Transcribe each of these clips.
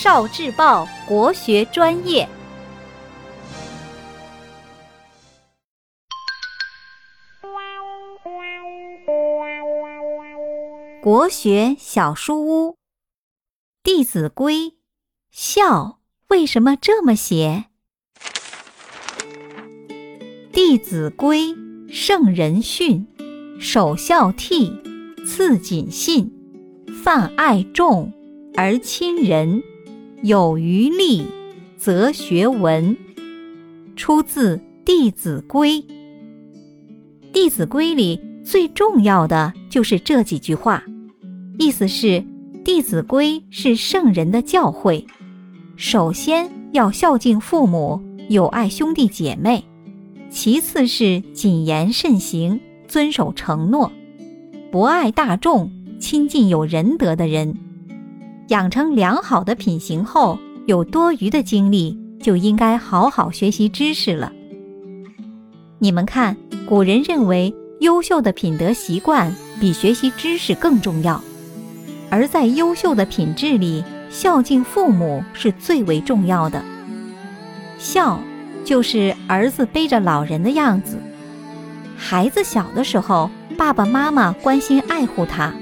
少智报国学专业，国学小书屋，《弟子规》孝为什么这么写？《弟子规》圣人训，首孝悌，次谨信，泛爱众而亲仁，有余力，则学文。出自《弟子规》。《弟子规》里最重要的就是这几句话，意思是《弟子规》是圣人的教诲，首先要孝敬父母，友爱兄弟姐妹。其次是谨言慎行，遵守承诺，博爱大众，亲近有仁德的人，养成良好的品行后，有多余的精力，就应该好好学习知识了。你们看，古人认为优秀的品德习惯比学习知识更重要，而在优秀的品质里，孝敬父母是最为重要的。孝。就是儿子背着老人的样子。孩子小的时候，爸爸妈妈关心爱护他；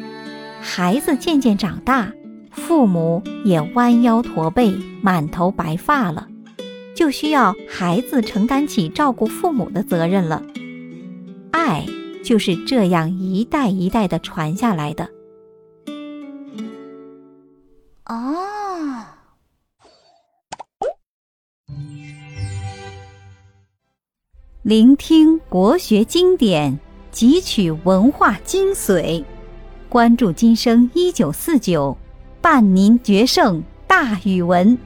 孩子渐渐长大，父母也弯腰驼背、满头白发了，就需要孩子承担起照顾父母的责任了。爱就是这样一代一代的传下来的。哦。聆听国学经典，汲取文化精髓，关注今生一九四九，伴您决胜大语文。